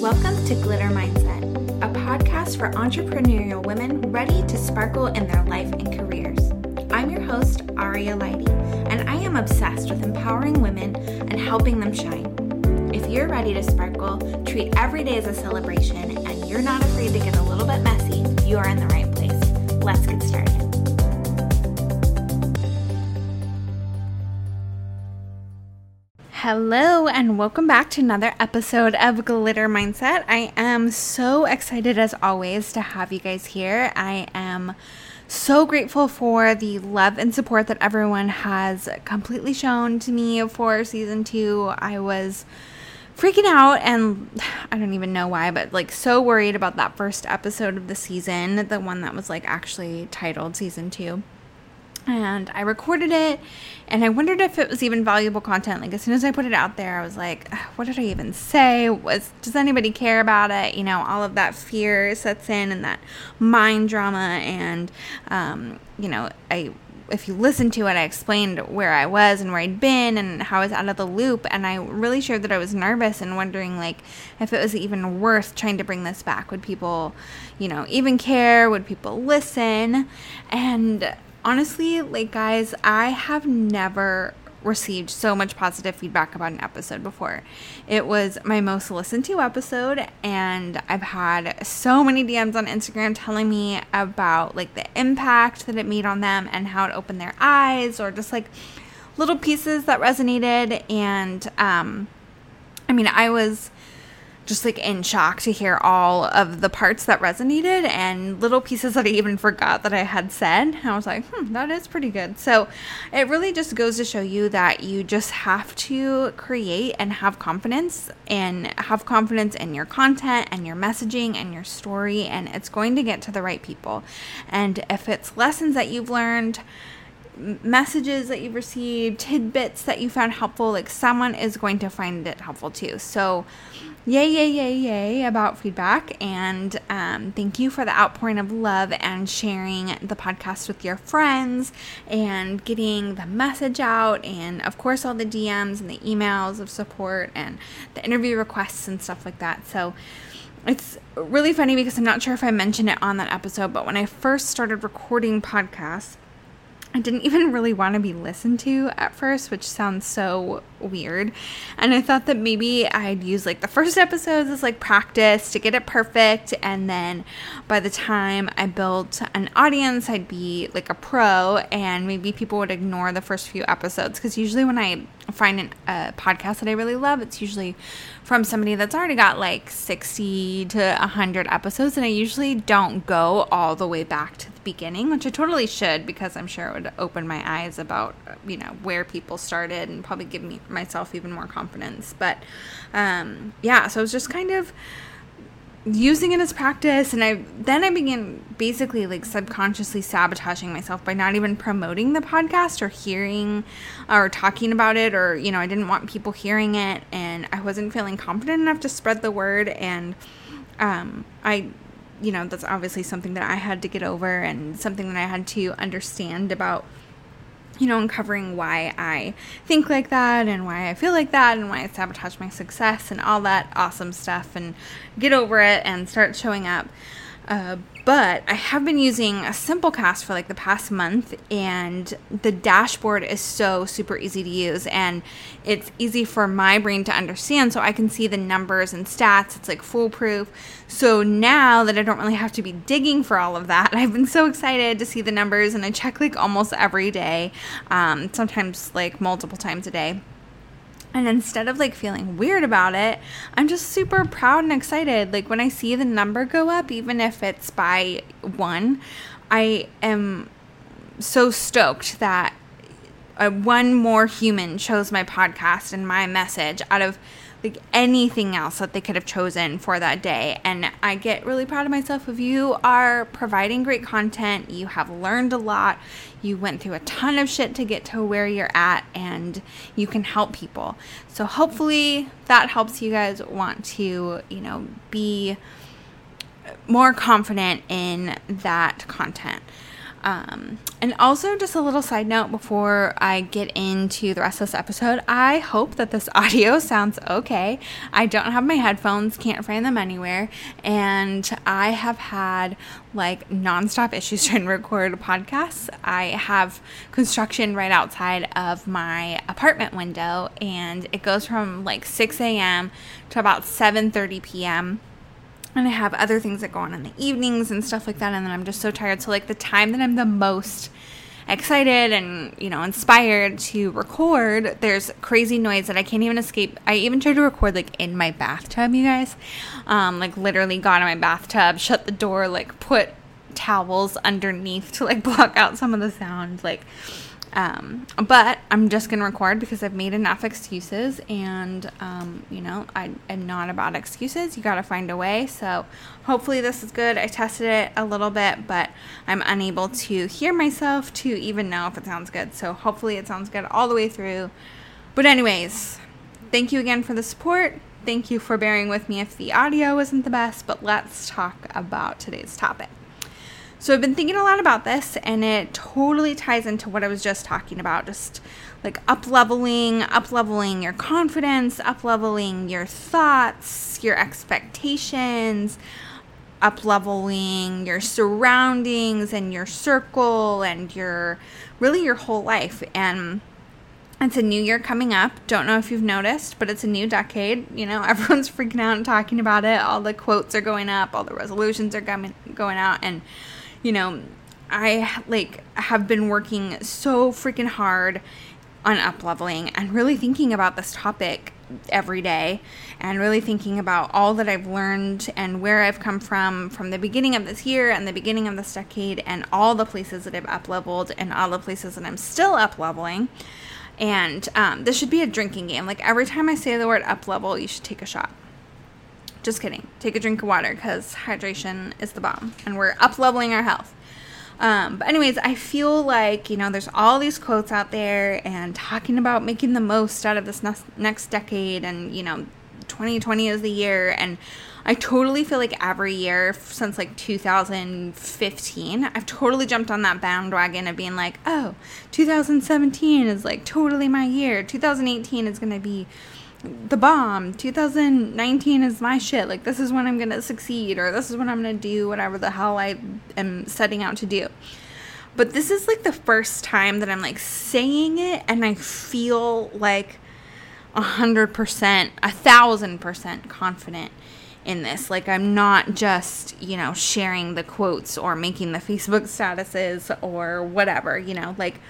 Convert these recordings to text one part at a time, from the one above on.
Welcome to Glitter Mindset, a podcast for entrepreneurial women ready to sparkle in their life and careers. I'm your host, Aria Lighty, and I am obsessed with empowering women and helping them shine. If you're ready to sparkle, treat every day as a celebration, and you're not afraid to get a little bit messy, you are in the right place. Let's get started. Hello, and welcome back to another episode of Glitter Mindset. I am so excited as always to have you guys here. I am so grateful for the love and support that everyone has completely shown to me for season two. I was freaking out and I don't even know why, but like so worried about that first episode of the season, the one that was like actually titled season two and I recorded it and I wondered if it was even valuable content. Like as soon as I put it out there, I was like, what did I even say? Was does anybody care about it? You know, all of that fear sets in and that mind drama and um, you know, I if you listen to it, I explained where I was and where I'd been and how I was out of the loop. And I really shared that I was nervous and wondering, like, if it was even worth trying to bring this back. Would people, you know, even care? Would people listen? And honestly, like, guys, I have never received so much positive feedback about an episode before. It was my most listened to episode, and I've had so many DMs on Instagram telling me about like the impact that it made on them and how it opened their eyes, or just like little pieces that resonated. And um, I mean, I was just like in shock to hear all of the parts that resonated and little pieces that I even forgot that I had said. I was like, hmm, that is pretty good. So it really just goes to show you that you just have to create and have confidence and have confidence in your content and your messaging and your story, and it's going to get to the right people. And if it's lessons that you've learned, messages that you've received, tidbits that you found helpful, like someone is going to find it helpful too. So, yay, yay, yay, yay about feedback. And um, thank you for the outpouring of love and sharing the podcast with your friends and getting the message out. And of course, all the DMs and the emails of support and the interview requests and stuff like that. So, it's really funny because I'm not sure if I mentioned it on that episode, but when I first started recording podcasts, I didn't even really want to be listened to at first, which sounds so weird. And I thought that maybe I'd use like the first episodes as like practice to get it perfect. And then by the time I built an audience, I'd be like a pro and maybe people would ignore the first few episodes. Because usually when I find a podcast that I really love, it's usually from somebody that's already got like 60 to 100 episodes. And I usually don't go all the way back to the beginning, which I totally should because I'm sure it would open my eyes about, you know, where people started and probably give me myself even more confidence. But um, yeah, so I was just kind of using it as practice and I then I began basically like subconsciously sabotaging myself by not even promoting the podcast or hearing or talking about it or you know I didn't want people hearing it and I wasn't feeling confident enough to spread the word and um I you know that's obviously something that I had to get over and something that I had to understand about you know, uncovering why I think like that and why I feel like that and why I sabotage my success and all that awesome stuff and get over it and start showing up. Uh, but I have been using a Simplecast for like the past month, and the dashboard is so super easy to use, and it's easy for my brain to understand, so I can see the numbers and stats. It's like foolproof. So now that I don't really have to be digging for all of that, I've been so excited to see the numbers, and I check like almost every day, um, sometimes like multiple times a day. And instead of like feeling weird about it, I'm just super proud and excited. Like when I see the number go up, even if it's by one, I am so stoked that uh, one more human chose my podcast and my message out of like anything else that they could have chosen for that day. And I get really proud of myself if you are providing great content, you have learned a lot, you went through a ton of shit to get to where you're at, and you can help people. So hopefully that helps you guys want to, you know, be more confident in that content. Um, and also, just a little side note before I get into the rest of this episode, I hope that this audio sounds okay. I don't have my headphones, can't find them anywhere, and I have had like nonstop issues trying to record podcasts. I have construction right outside of my apartment window, and it goes from like 6 a.m. to about 7:30 p.m and I have other things that go on in the evenings and stuff like that. And then I'm just so tired. So, like, the time that I'm the most excited and, you know, inspired to record, there's crazy noise that I can't even escape. I even tried to record, like, in my bathtub, you guys. Um, like, literally got in my bathtub, shut the door, like, put towels underneath to, like, block out some of the sound. Like, um, but I'm just going to record because I've made enough excuses and, um, you know, I am not about excuses. You got to find a way. So hopefully this is good. I tested it a little bit, but I'm unable to hear myself to even know if it sounds good. So hopefully it sounds good all the way through. But, anyways, thank you again for the support. Thank you for bearing with me if the audio isn't the best, but let's talk about today's topic. So I've been thinking a lot about this and it totally ties into what I was just talking about. Just like up leveling, up leveling your confidence, up leveling your thoughts, your expectations, up leveling your surroundings and your circle and your really your whole life. And it's a new year coming up. Don't know if you've noticed, but it's a new decade. You know, everyone's freaking out and talking about it. All the quotes are going up, all the resolutions are coming, going out and you know, I like have been working so freaking hard on up leveling and really thinking about this topic every day and really thinking about all that I've learned and where I've come from from the beginning of this year and the beginning of this decade and all the places that I've up leveled and all the places that I'm still up leveling. And um, this should be a drinking game. Like every time I say the word up level, you should take a shot. Just kidding. Take a drink of water because hydration is the bomb and we're up leveling our health. Um, but, anyways, I feel like, you know, there's all these quotes out there and talking about making the most out of this next decade and, you know, 2020 is the year. And I totally feel like every year since like 2015, I've totally jumped on that bandwagon of being like, oh, 2017 is like totally my year. 2018 is going to be the bomb. 2019 is my shit. Like this is when i'm gonna succeed or this is when i'm gonna do whatever the hell i am setting out to do. But this is like the first time that i'm like saying it and i feel like a hundred percent a thousand percent confident in this. Like i'm not just you know sharing the quotes or making the facebook statuses or whatever you know? Like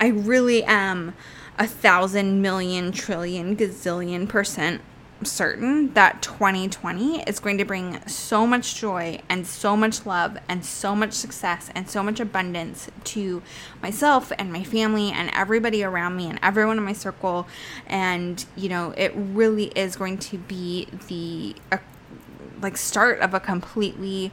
i really am a thousand million trillion gazillion percent certain that 2020 is going to bring so much joy and so much love and so much success and so much abundance to myself and my family and everybody around me and everyone in my circle. And you know it really is going to be the uh, like start of a completely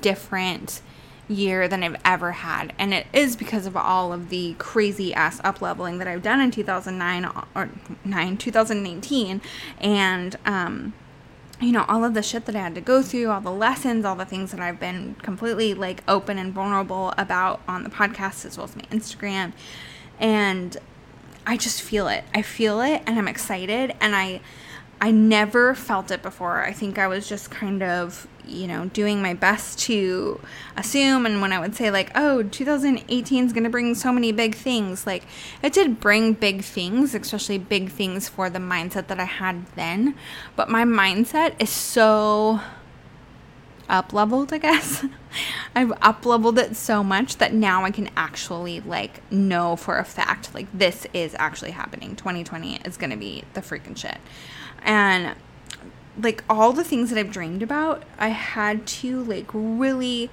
different year than I've ever had. And it is because of all of the crazy ass up leveling that I've done in 2009 or 9, 2019. And, um, you know, all of the shit that I had to go through, all the lessons, all the things that I've been completely like open and vulnerable about on the podcast as well as my Instagram. And I just feel it. I feel it and I'm excited and I I never felt it before. I think I was just kind of, you know, doing my best to assume. And when I would say, like, oh, 2018 is going to bring so many big things, like, it did bring big things, especially big things for the mindset that I had then. But my mindset is so up leveled, I guess. I've up leveled it so much that now I can actually like know for a fact like this is actually happening. 2020 is going to be the freaking shit. And like all the things that I've dreamed about, I had to like really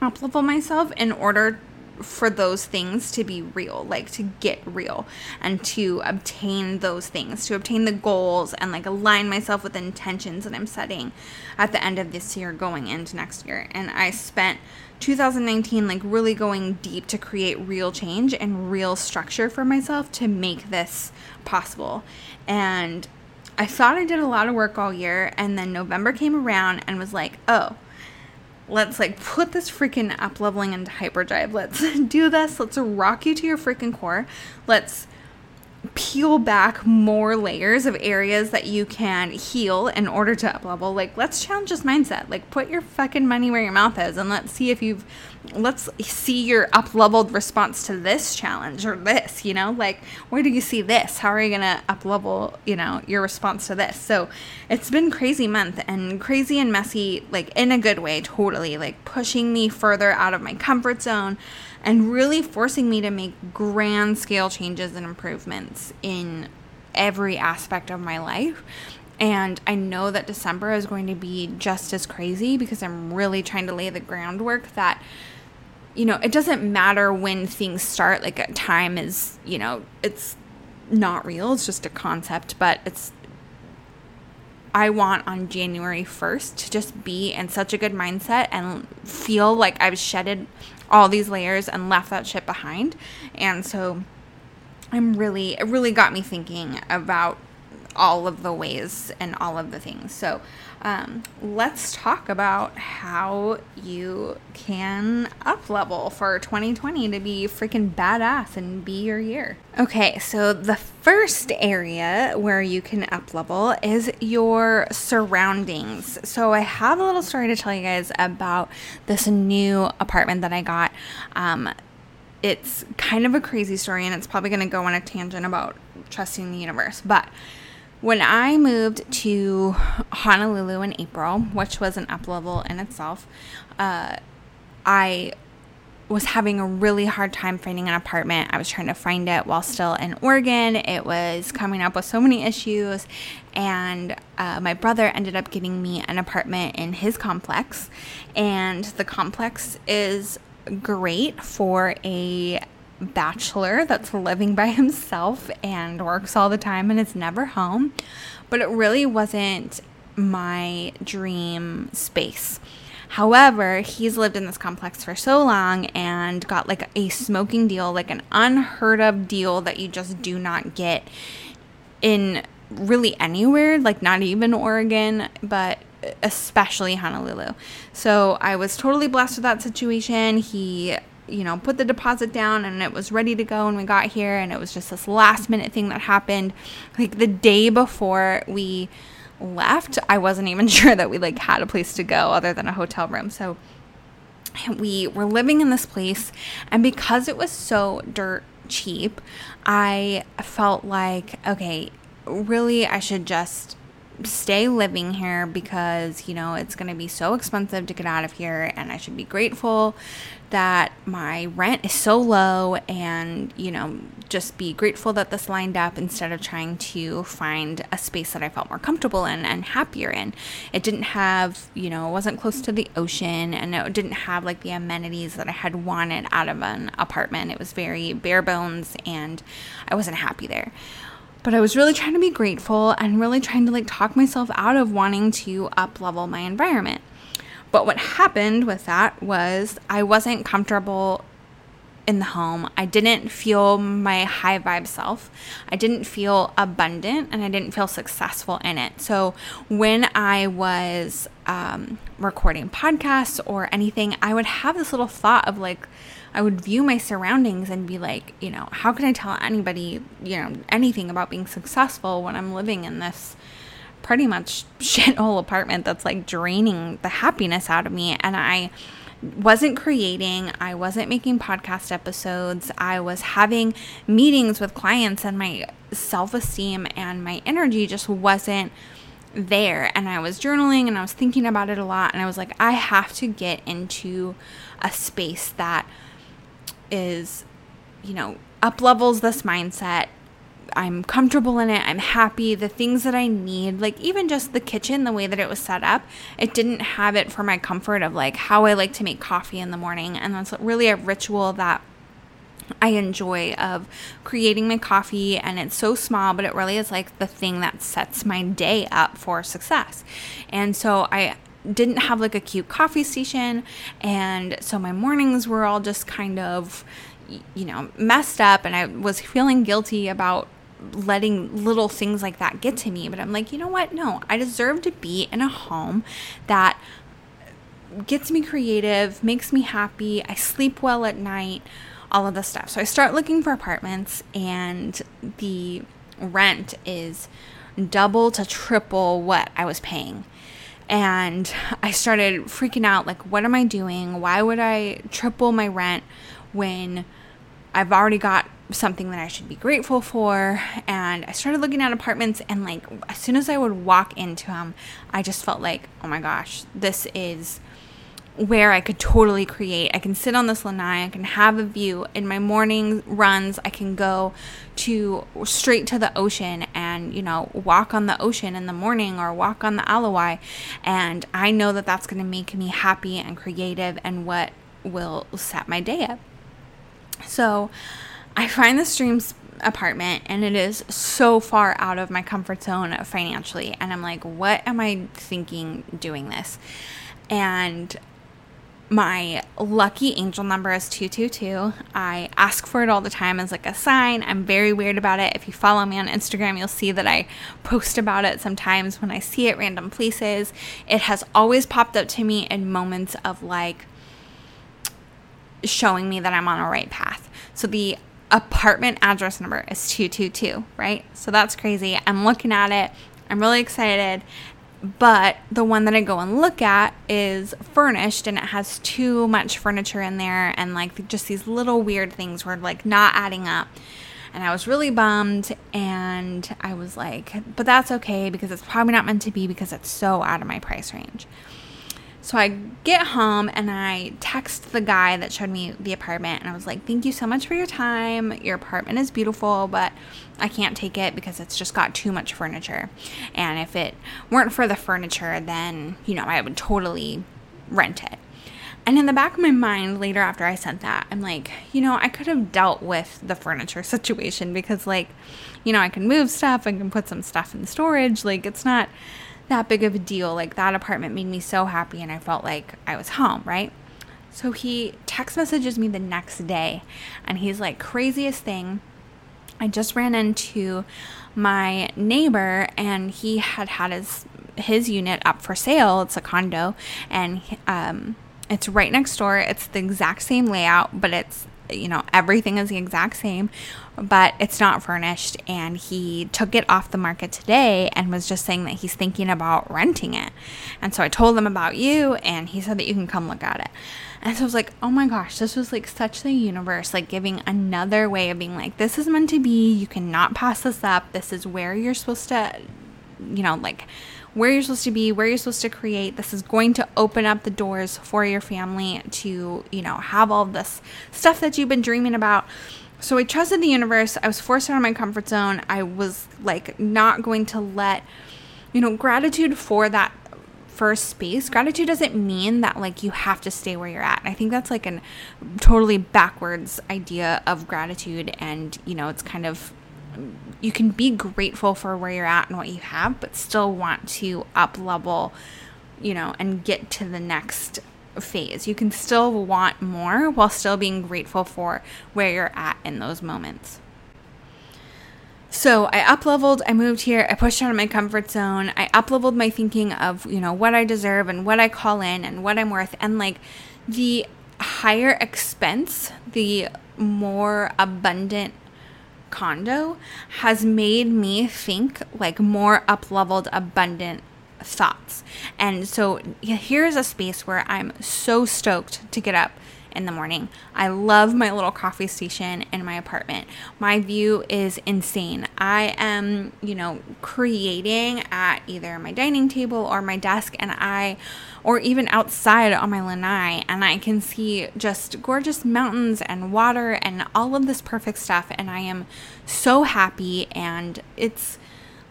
up level myself in order for those things to be real, like to get real and to obtain those things, to obtain the goals and like align myself with the intentions that I'm setting at the end of this year going into next year. And I spent 2019 like really going deep to create real change and real structure for myself to make this possible. And I thought I did a lot of work all year, and then November came around and was like, oh, let's like put this freaking up leveling into hyperdrive. Let's do this. Let's rock you to your freaking core. Let's peel back more layers of areas that you can heal in order to up level. Like, let's challenge this mindset. Like, put your fucking money where your mouth is and let's see if you've, let's see your up leveled response to this challenge or this, you know? Like, where do you see this? How are you going to up level, you know, your response to this? So it's been crazy month and crazy and messy, like, in a good way, totally. Like, pushing me further out of my comfort zone and really forcing me to make grand scale changes and improvements in every aspect of my life. And I know that December is going to be just as crazy because I'm really trying to lay the groundwork that, you know, it doesn't matter when things start. Like, time is, you know, it's not real, it's just a concept, but it's I want on January 1st to just be in such a good mindset and feel like I've shedded all these layers and left that shit behind. And so I'm really, it really got me thinking about all of the ways and all of the things. So um, let's talk about how you can up level for 2020 to be freaking badass and be your year. Okay, so the first area where you can up level is your surroundings. So I have a little story to tell you guys about this new apartment that I got. Um, it's kind of a crazy story and it's probably going to go on a tangent about trusting the universe, but when I moved to Honolulu in April, which was an up level in itself, uh, I was having a really hard time finding an apartment. I was trying to find it while still in Oregon. It was coming up with so many issues, and uh, my brother ended up getting me an apartment in his complex. And the complex is great for a bachelor that's living by himself and works all the time and is never home. But it really wasn't my dream space. However, he's lived in this complex for so long and got like a smoking deal, like an unheard of deal that you just do not get in really anywhere, like not even Oregon, but especially Honolulu. So I was totally blessed with that situation. He you know, put the deposit down and it was ready to go when we got here. And it was just this last minute thing that happened like the day before we left. I wasn't even sure that we like had a place to go other than a hotel room. So we were living in this place. And because it was so dirt cheap, I felt like, okay, really, I should just stay living here because you know it's going to be so expensive to get out of here and I should be grateful that my rent is so low and you know just be grateful that this lined up instead of trying to find a space that I felt more comfortable in and happier in. It didn't have, you know, it wasn't close to the ocean and it didn't have like the amenities that I had wanted out of an apartment. It was very bare bones and I wasn't happy there. But I was really trying to be grateful and really trying to like talk myself out of wanting to up level my environment. But what happened with that was I wasn't comfortable in the home. I didn't feel my high vibe self. I didn't feel abundant and I didn't feel successful in it. So when I was um, recording podcasts or anything, I would have this little thought of like, I would view my surroundings and be like, you know, how can I tell anybody, you know, anything about being successful when I'm living in this pretty much shithole apartment that's like draining the happiness out of me? And I wasn't creating, I wasn't making podcast episodes, I was having meetings with clients, and my self esteem and my energy just wasn't there. And I was journaling and I was thinking about it a lot. And I was like, I have to get into a space that is, you know, up levels this mindset. I'm comfortable in it. I'm happy. The things that I need, like even just the kitchen, the way that it was set up, it didn't have it for my comfort of like how I like to make coffee in the morning. And that's really a ritual that I enjoy of creating my coffee and it's so small but it really is like the thing that sets my day up for success. And so I didn't have like a cute coffee station and so my mornings were all just kind of you know messed up and I was feeling guilty about letting little things like that get to me but I'm like you know what no I deserve to be in a home that gets me creative, makes me happy. I sleep well at night, all of this stuff. So I start looking for apartments, and the rent is double to triple what I was paying. And I started freaking out like, what am I doing? Why would I triple my rent when I've already got something that I should be grateful for. And I started looking at apartments, and like as soon as I would walk into them, I just felt like, oh my gosh, this is where I could totally create. I can sit on this lanai, I can have a view. In my morning runs, I can go to straight to the ocean and, you know, walk on the ocean in the morning or walk on the Ala Wai. And I know that that's going to make me happy and creative and what will set my day up. So, I find the streams apartment and it is so far out of my comfort zone financially and I'm like what am I thinking doing this? And my lucky angel number is 222 I ask for it all the time as like a sign. I'm very weird about it. If you follow me on Instagram you'll see that I post about it sometimes when I see it random places. It has always popped up to me in moments of like showing me that I'm on a right path so the apartment address number is 222, right? So that's crazy. I'm looking at it. I'm really excited. But the one that I go and look at is furnished and it has too much furniture in there and like just these little weird things were like not adding up. And I was really bummed and I was like, but that's okay because it's probably not meant to be because it's so out of my price range. So I get home and I text the guy that showed me the apartment and I was like, Thank you so much for your time. Your apartment is beautiful, but I can't take it because it's just got too much furniture. And if it weren't for the furniture, then, you know, I would totally rent it. And in the back of my mind, later after I sent that, I'm like, you know, I could have dealt with the furniture situation because, like, you know, I can move stuff, I can put some stuff in storage. Like, it's not that big of a deal. Like that apartment made me so happy and I felt like I was home, right? So he text messages me the next day and he's like, craziest thing. I just ran into my neighbor and he had had his his unit up for sale. It's a condo and um, it's right next door. It's the exact same layout, but it's you know, everything is the exact same, but it's not furnished. And he took it off the market today and was just saying that he's thinking about renting it. And so I told him about you, and he said that you can come look at it. And so I was like, oh my gosh, this was like such the universe, like giving another way of being like, this is meant to be. You cannot pass this up. This is where you're supposed to, you know, like where you're supposed to be, where you're supposed to create. This is going to open up the doors for your family to, you know, have all this stuff that you've been dreaming about. So I trusted the universe. I was forced out of my comfort zone. I was like not going to let, you know, gratitude for that first space. Gratitude doesn't mean that like you have to stay where you're at. I think that's like a totally backwards idea of gratitude and, you know, it's kind of you can be grateful for where you're at and what you have, but still want to up level, you know, and get to the next phase. You can still want more while still being grateful for where you're at in those moments. So I up leveled, I moved here, I pushed out of my comfort zone, I up leveled my thinking of, you know, what I deserve and what I call in and what I'm worth. And like the higher expense, the more abundant condo has made me think like more up leveled, abundant thoughts. And so here's a space where I'm so stoked to get up in the morning. I love my little coffee station in my apartment. My view is insane. I am, you know, creating at either my dining table or my desk, and I, or even outside on my lanai, and I can see just gorgeous mountains and water and all of this perfect stuff. And I am so happy, and it's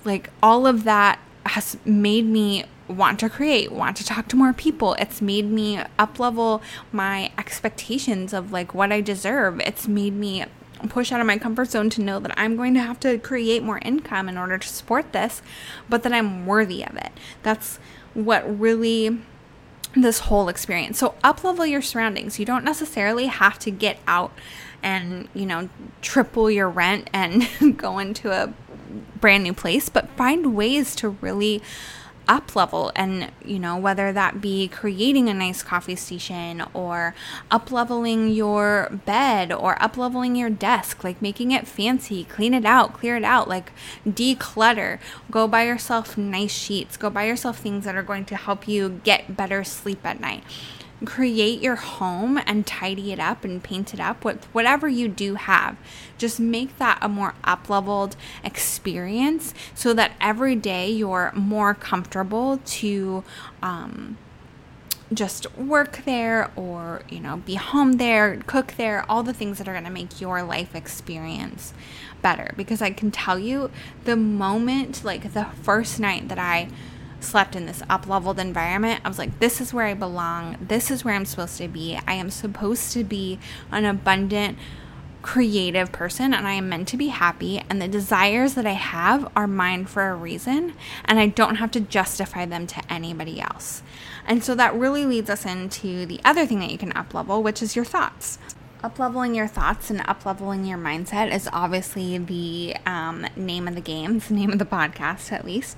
like all of that has made me want to create, want to talk to more people. It's made me up level my expectations of like what I deserve. It's made me push out of my comfort zone to know that I'm going to have to create more income in order to support this, but that I'm worthy of it. That's what really this whole experience. So up level your surroundings. You don't necessarily have to get out and, you know, triple your rent and go into a brand new place, but find ways to really up level and you know whether that be creating a nice coffee station or up leveling your bed or up leveling your desk like making it fancy clean it out clear it out like declutter. Go buy yourself nice sheets. Go buy yourself things that are going to help you get better sleep at night create your home and tidy it up and paint it up with whatever you do have. Just make that a more up leveled experience so that every day you're more comfortable to um, just work there or, you know, be home there, cook there, all the things that are going to make your life experience better. Because I can tell you the moment, like the first night that I slept in this up leveled environment, I was like, this is where I belong. This is where I'm supposed to be. I am supposed to be an abundant, creative person and I am meant to be happy. And the desires that I have are mine for a reason. And I don't have to justify them to anybody else. And so that really leads us into the other thing that you can up level, which is your thoughts upleveling your thoughts and upleveling your mindset is obviously the um, name of the game, the name of the podcast at least.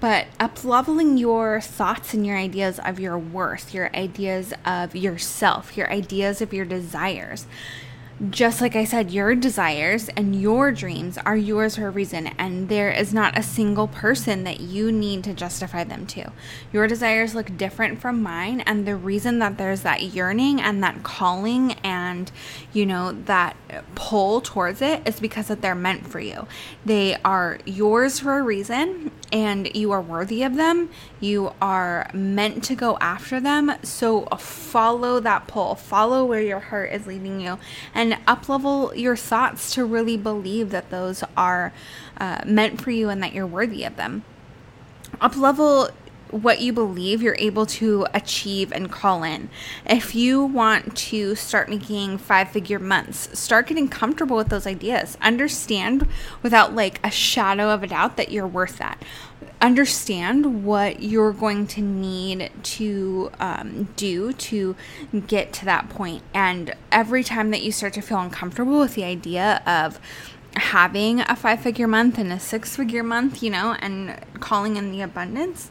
But upleveling your thoughts and your ideas of your worth, your ideas of yourself, your ideas of your desires just like I said, your desires and your dreams are yours for a reason, and there is not a single person that you need to justify them to. Your desires look different from mine, and the reason that there's that yearning and that calling and, you know, that pull towards it is because that they're meant for you. They are yours for a reason, and you are worthy of them. You are meant to go after them. So follow that pull, follow where your heart is leading you, and uplevel your thoughts to really believe that those are uh, meant for you and that you're worthy of them. Uplevel what you believe you're able to achieve and call in. If you want to start making five figure months, start getting comfortable with those ideas. Understand without like a shadow of a doubt that you're worth that. Understand what you're going to need to um, do to get to that point. And every time that you start to feel uncomfortable with the idea of, having a five figure month and a six figure month, you know, and calling in the abundance,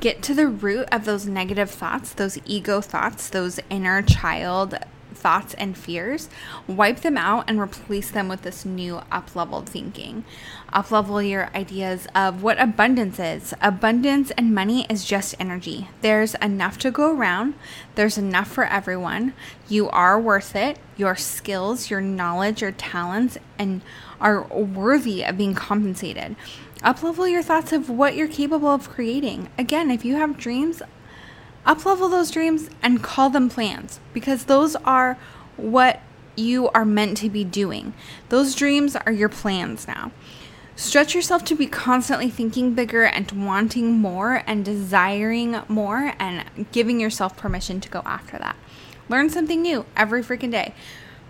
get to the root of those negative thoughts, those ego thoughts, those inner child thoughts and fears, wipe them out and replace them with this new up leveled thinking. Up level your ideas of what abundance is. Abundance and money is just energy. There's enough to go around, there's enough for everyone. You are worth it. Your skills, your knowledge, your talents, and are worthy of being compensated. Uplevel your thoughts of what you're capable of creating. Again, if you have dreams, uplevel those dreams and call them plans because those are what you are meant to be doing. Those dreams are your plans now. Stretch yourself to be constantly thinking bigger and wanting more and desiring more and giving yourself permission to go after that. Learn something new every freaking day.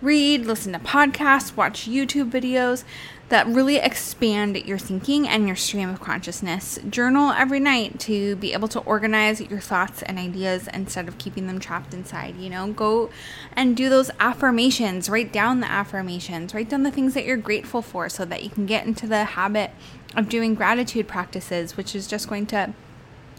Read, listen to podcasts, watch YouTube videos that really expand your thinking and your stream of consciousness. Journal every night to be able to organize your thoughts and ideas instead of keeping them trapped inside. You know, go and do those affirmations, write down the affirmations, write down the things that you're grateful for so that you can get into the habit of doing gratitude practices, which is just going to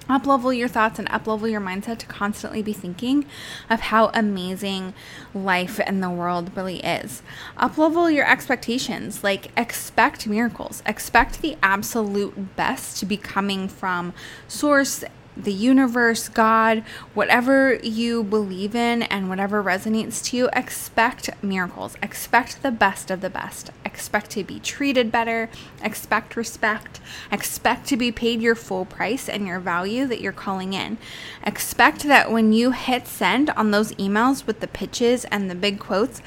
up level your thoughts and up level your mindset to constantly be thinking of how amazing life and the world really is. Up level your expectations, like expect miracles, expect the absolute best to be coming from source the universe, God, whatever you believe in and whatever resonates to you, expect miracles. Expect the best of the best. Expect to be treated better. Expect respect. Expect to be paid your full price and your value that you're calling in. Expect that when you hit send on those emails with the pitches and the big quotes,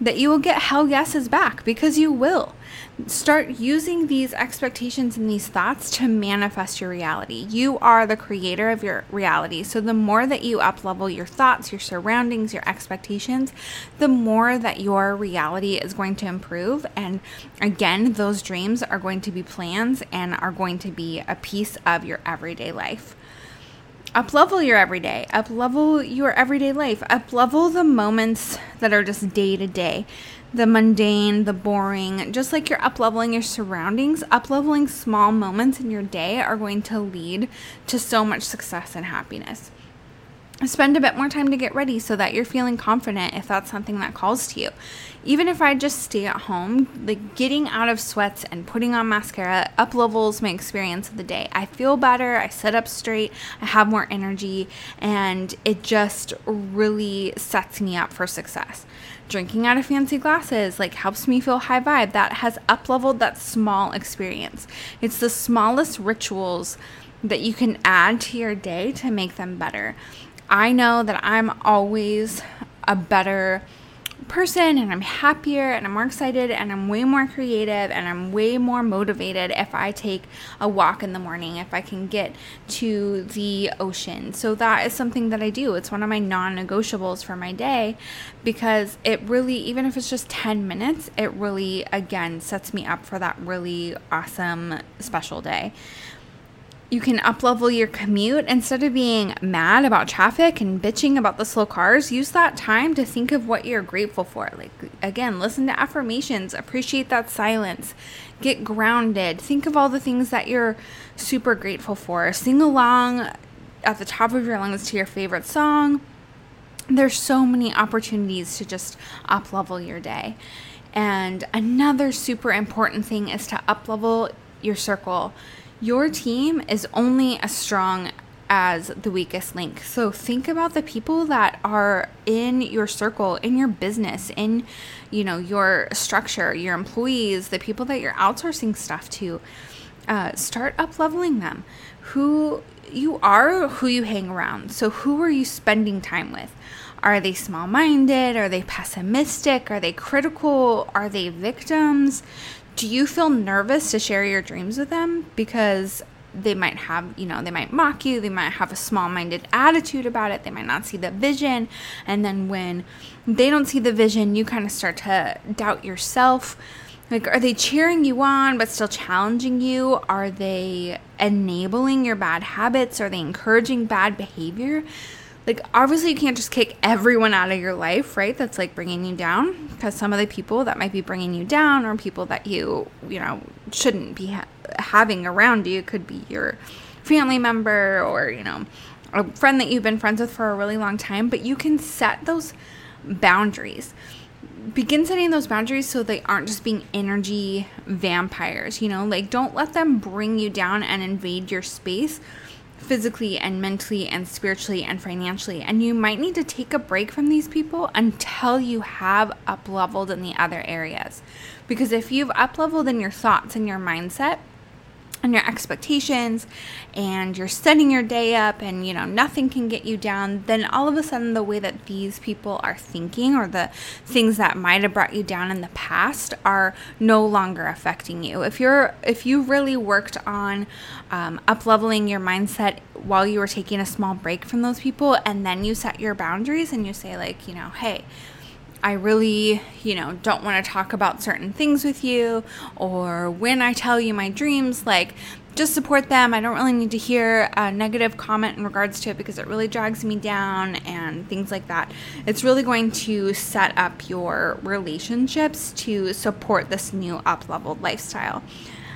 that you will get hell yeses back because you will. Start using these expectations and these thoughts to manifest your reality. You are the creator of your reality. So the more that you uplevel your thoughts, your surroundings, your expectations, the more that your reality is going to improve. And again, those dreams are going to be plans and are going to be a piece of your everyday life up level your everyday, up level your everyday life, up level the moments that are just day to day, the mundane, the boring. Just like you're up leveling your surroundings, up leveling small moments in your day are going to lead to so much success and happiness spend a bit more time to get ready so that you're feeling confident if that's something that calls to you. Even if I just stay at home, like getting out of sweats and putting on mascara up levels my experience of the day. I feel better, I sit up straight, I have more energy, and it just really sets me up for success. Drinking out of fancy glasses like helps me feel high vibe. That has up leveled that small experience. It's the smallest rituals that you can add to your day to make them better. I know that I'm always a better person and I'm happier and I'm more excited and I'm way more creative and I'm way more motivated if I take a walk in the morning, if I can get to the ocean. So that is something that I do. It's one of my non negotiables for my day because it really, even if it's just 10 minutes, it really, again, sets me up for that really awesome special day you can uplevel your commute. Instead of being mad about traffic and bitching about the slow cars use that time to think of what you're grateful for. Like again listen to affirmations. Appreciate that silence. Get grounded. Think of all the things that you're super grateful for. Sing along at the top of your lungs to your favorite song. There's so many opportunities to just uplevel your day. And another super important thing is to uplevel your circle your team is only as strong as the weakest link. So think about the people that are in your circle, in your business, in you know your structure, your employees, the people that you're outsourcing stuff to. Uh, start up leveling them. Who you are, who you hang around. So who are you spending time with? Are they small minded? Are they pessimistic? Are they critical? Are they victims? Do you feel nervous to share your dreams with them because they might have, you know, they might mock you, they might have a small minded attitude about it, they might not see the vision. And then when they don't see the vision, you kind of start to doubt yourself. Like, are they cheering you on but still challenging you? Are they enabling your bad habits? Are they encouraging bad behavior? Like obviously you can't just kick everyone out of your life right? That's like bringing you down because some of the people that might be bringing you down or people that you you know shouldn't be ha- having around you could be your family member or you know a friend that you've been friends with for a really long time. But you can set those boundaries. Begin setting those boundaries so they aren't just being energy vampires you know? Like don't let them bring you down and invade your space physically and mentally and spiritually and financially. And you might need to take a break from these people until you have up leveled in the other areas. Because if you've up leveled in your thoughts and your mindset, and your expectations and you're setting your day up and you know nothing can get you down then all of a sudden the way that these people are thinking or the things that might have brought you down in the past are no longer affecting you. If you're if you really worked on um, up leveling your mindset while you were taking a small break from those people and then you set your boundaries and you say like you know hey I really, you know, don't want to talk about certain things with you, or when I tell you my dreams, like, just support them. I don't really need to hear a negative comment in regards to it because it really drags me down and things like that. It's really going to set up your relationships to support this new up leveled lifestyle.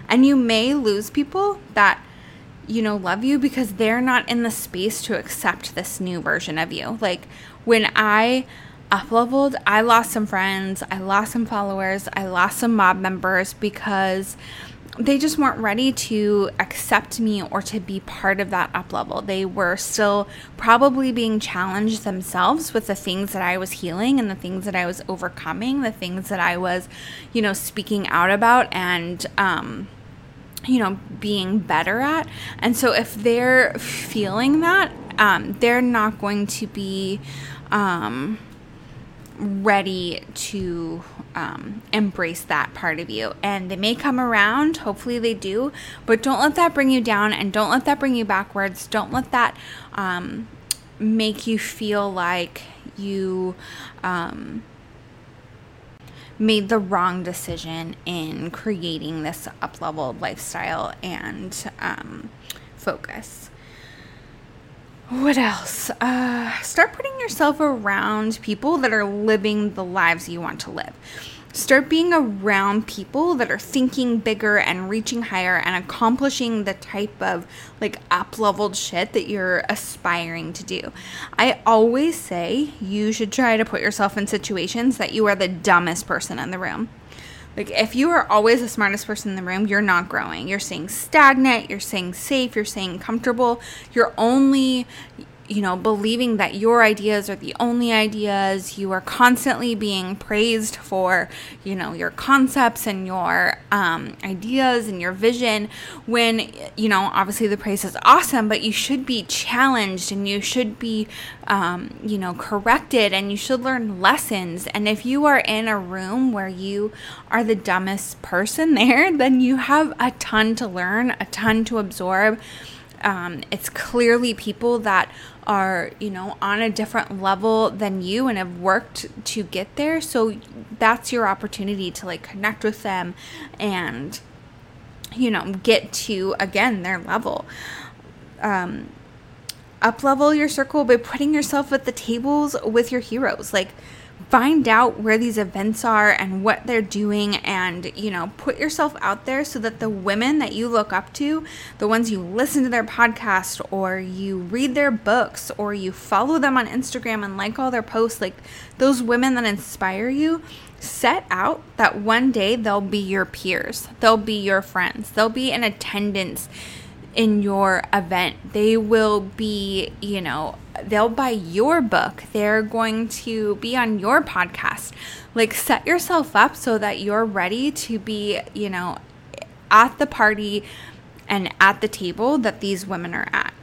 And you may lose people that you know love you because they're not in the space to accept this new version of you. Like when I up leveled, I lost some friends, I lost some followers, I lost some mob members because they just weren't ready to accept me or to be part of that up level. They were still probably being challenged themselves with the things that I was healing and the things that I was overcoming, the things that I was, you know, speaking out about and, um, you know, being better at. And so if they're feeling that, um, they're not going to be, um, ready to um, embrace that part of you. And they may come around, hopefully they do, but don't let that bring you down and don't let that bring you backwards. Don't let that um, make you feel like you um, made the wrong decision in creating this up leveled lifestyle and um, focus what else? Uh, start putting yourself around people that are living the lives you want to live. Start being around people that are thinking bigger and reaching higher and accomplishing the type of like up leveled shit that you're aspiring to do. I always say you should try to put yourself in situations that you are the dumbest person in the room. Like, if you are always the smartest person in the room, you're not growing. You're staying stagnant, you're staying safe, you're staying comfortable. You're only, you know, believing that your ideas are the only ideas. You are constantly being praised for, you know, your concepts and your um, ideas and your vision. When, you know, obviously the praise is awesome, but you should be challenged and you should be, um, you know, corrected and you should learn lessons. And if you are in a room where you are the dumbest person there, then you have a ton to learn, a ton to absorb. Um, it's clearly people that are, you know, on a different level than you and have worked to get there. So that's your opportunity to like connect with them and, you know, get to again their level. Um, up level your circle by putting yourself at the tables with your heroes. Like, find out where these events are and what they're doing and you know put yourself out there so that the women that you look up to the ones you listen to their podcast or you read their books or you follow them on Instagram and like all their posts like those women that inspire you set out that one day they'll be your peers. They'll be your friends. They'll be in attendance in your event. They will be, you know, they'll buy your book. They're going to be on your podcast. Like set yourself up so that you're ready to be, you know, at the party and at the table that these women are at.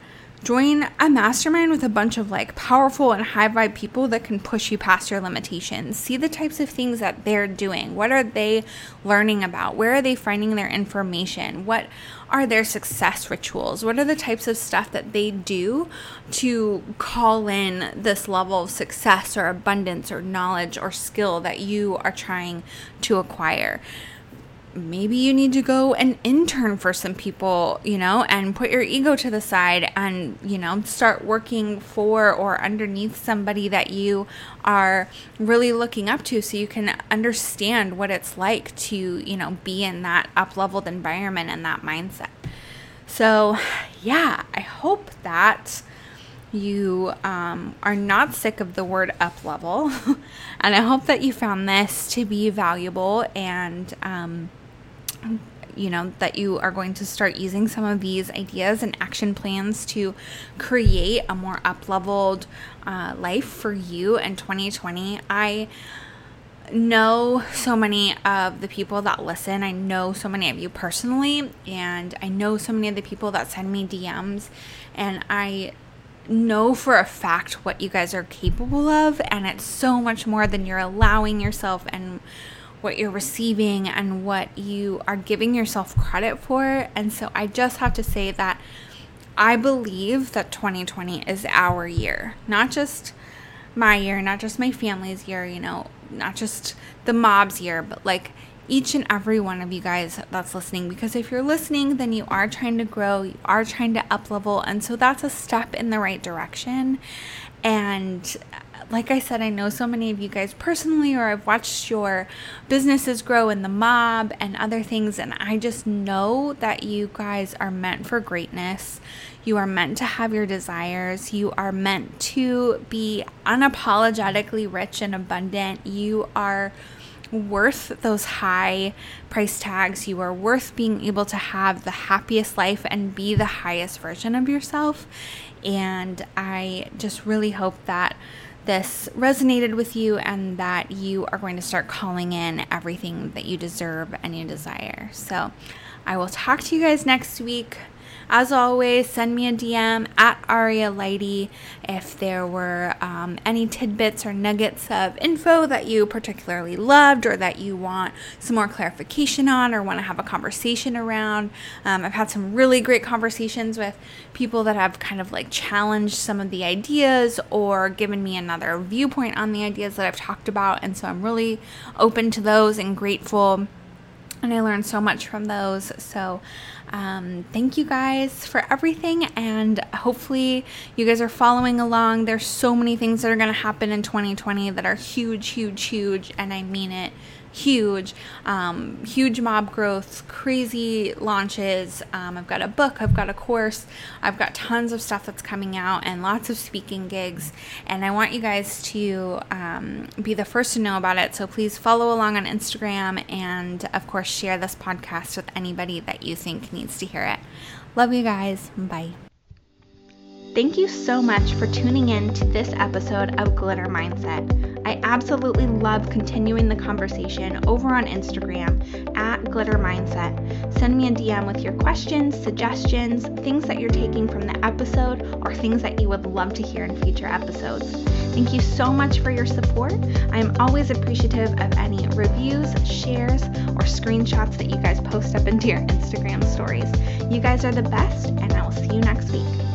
Join a mastermind with a bunch of like powerful and high vibe people that can push you past your limitations. See the types of things that they're doing. What are they learning about? Where are they finding their information? What are their success rituals? What are the types of stuff that they do to call in this level of success or abundance or knowledge or skill that you are trying to acquire? Maybe you need to go and intern for some people, you know, and put your ego to the side and, you know, start working for or underneath somebody that you are really looking up to so you can understand what it's like to, you know, be in that up leveled environment and that mindset. So, yeah, I hope that you um, are not sick of the word up level. and I hope that you found this to be valuable and, um, you know, that you are going to start using some of these ideas and action plans to create a more up leveled uh, life for you in 2020. I know so many of the people that listen. I know so many of you personally, and I know so many of the people that send me DMs, and I know for a fact what you guys are capable of, and it's so much more than you're allowing yourself and what you're receiving and what you are giving yourself credit for. And so I just have to say that I believe that 2020 is our year, not just my year, not just my family's year, you know, not just the mob's year, but like each and every one of you guys that's listening. Because if you're listening then you are trying to grow you are trying to up level. And so that's a step in the right direction. And like I said, I know so many of you guys personally, or I've watched your businesses grow in the mob and other things, and I just know that you guys are meant for greatness. You are meant to have your desires. You are meant to be unapologetically rich and abundant. You are worth those high price tags. You are worth being able to have the happiest life and be the highest version of yourself. And I just really hope that this resonated with you and that you are going to start calling in everything that you deserve and you desire. So I will talk to you guys next week. As always, send me a DM at Aria Lighty if there were um, any tidbits or nuggets of info that you particularly loved or that you want some more clarification on or want to have a conversation around. Um, I've had some really great conversations with people that have kind of like challenged some of the ideas or given me another viewpoint on the ideas that I've talked about. And so I'm really open to those and grateful and I learned so much from those. So, um, thank you guys for everything, and hopefully, you guys are following along. There's so many things that are going to happen in 2020 that are huge, huge, huge, and I mean it huge, um, huge mob growth, crazy launches. Um, I've got a book, I've got a course, I've got tons of stuff that's coming out, and lots of speaking gigs. And I want you guys to um, be the first to know about it. So please follow along on Instagram and, of course, share this podcast with anybody that you think needs to hear it. Love you guys. Bye. Thank you so much for tuning in to this episode of Glitter Mindset. I absolutely love continuing the conversation over on Instagram at Glitter Mindset. Send me a DM with your questions, suggestions, things that you're taking from the episode, or things that you would love to hear in future episodes. Thank you so much for your support. I am always appreciative of any reviews, shares, or screenshots that you guys post up into your Instagram stories. You guys are the best, and I will see you next week.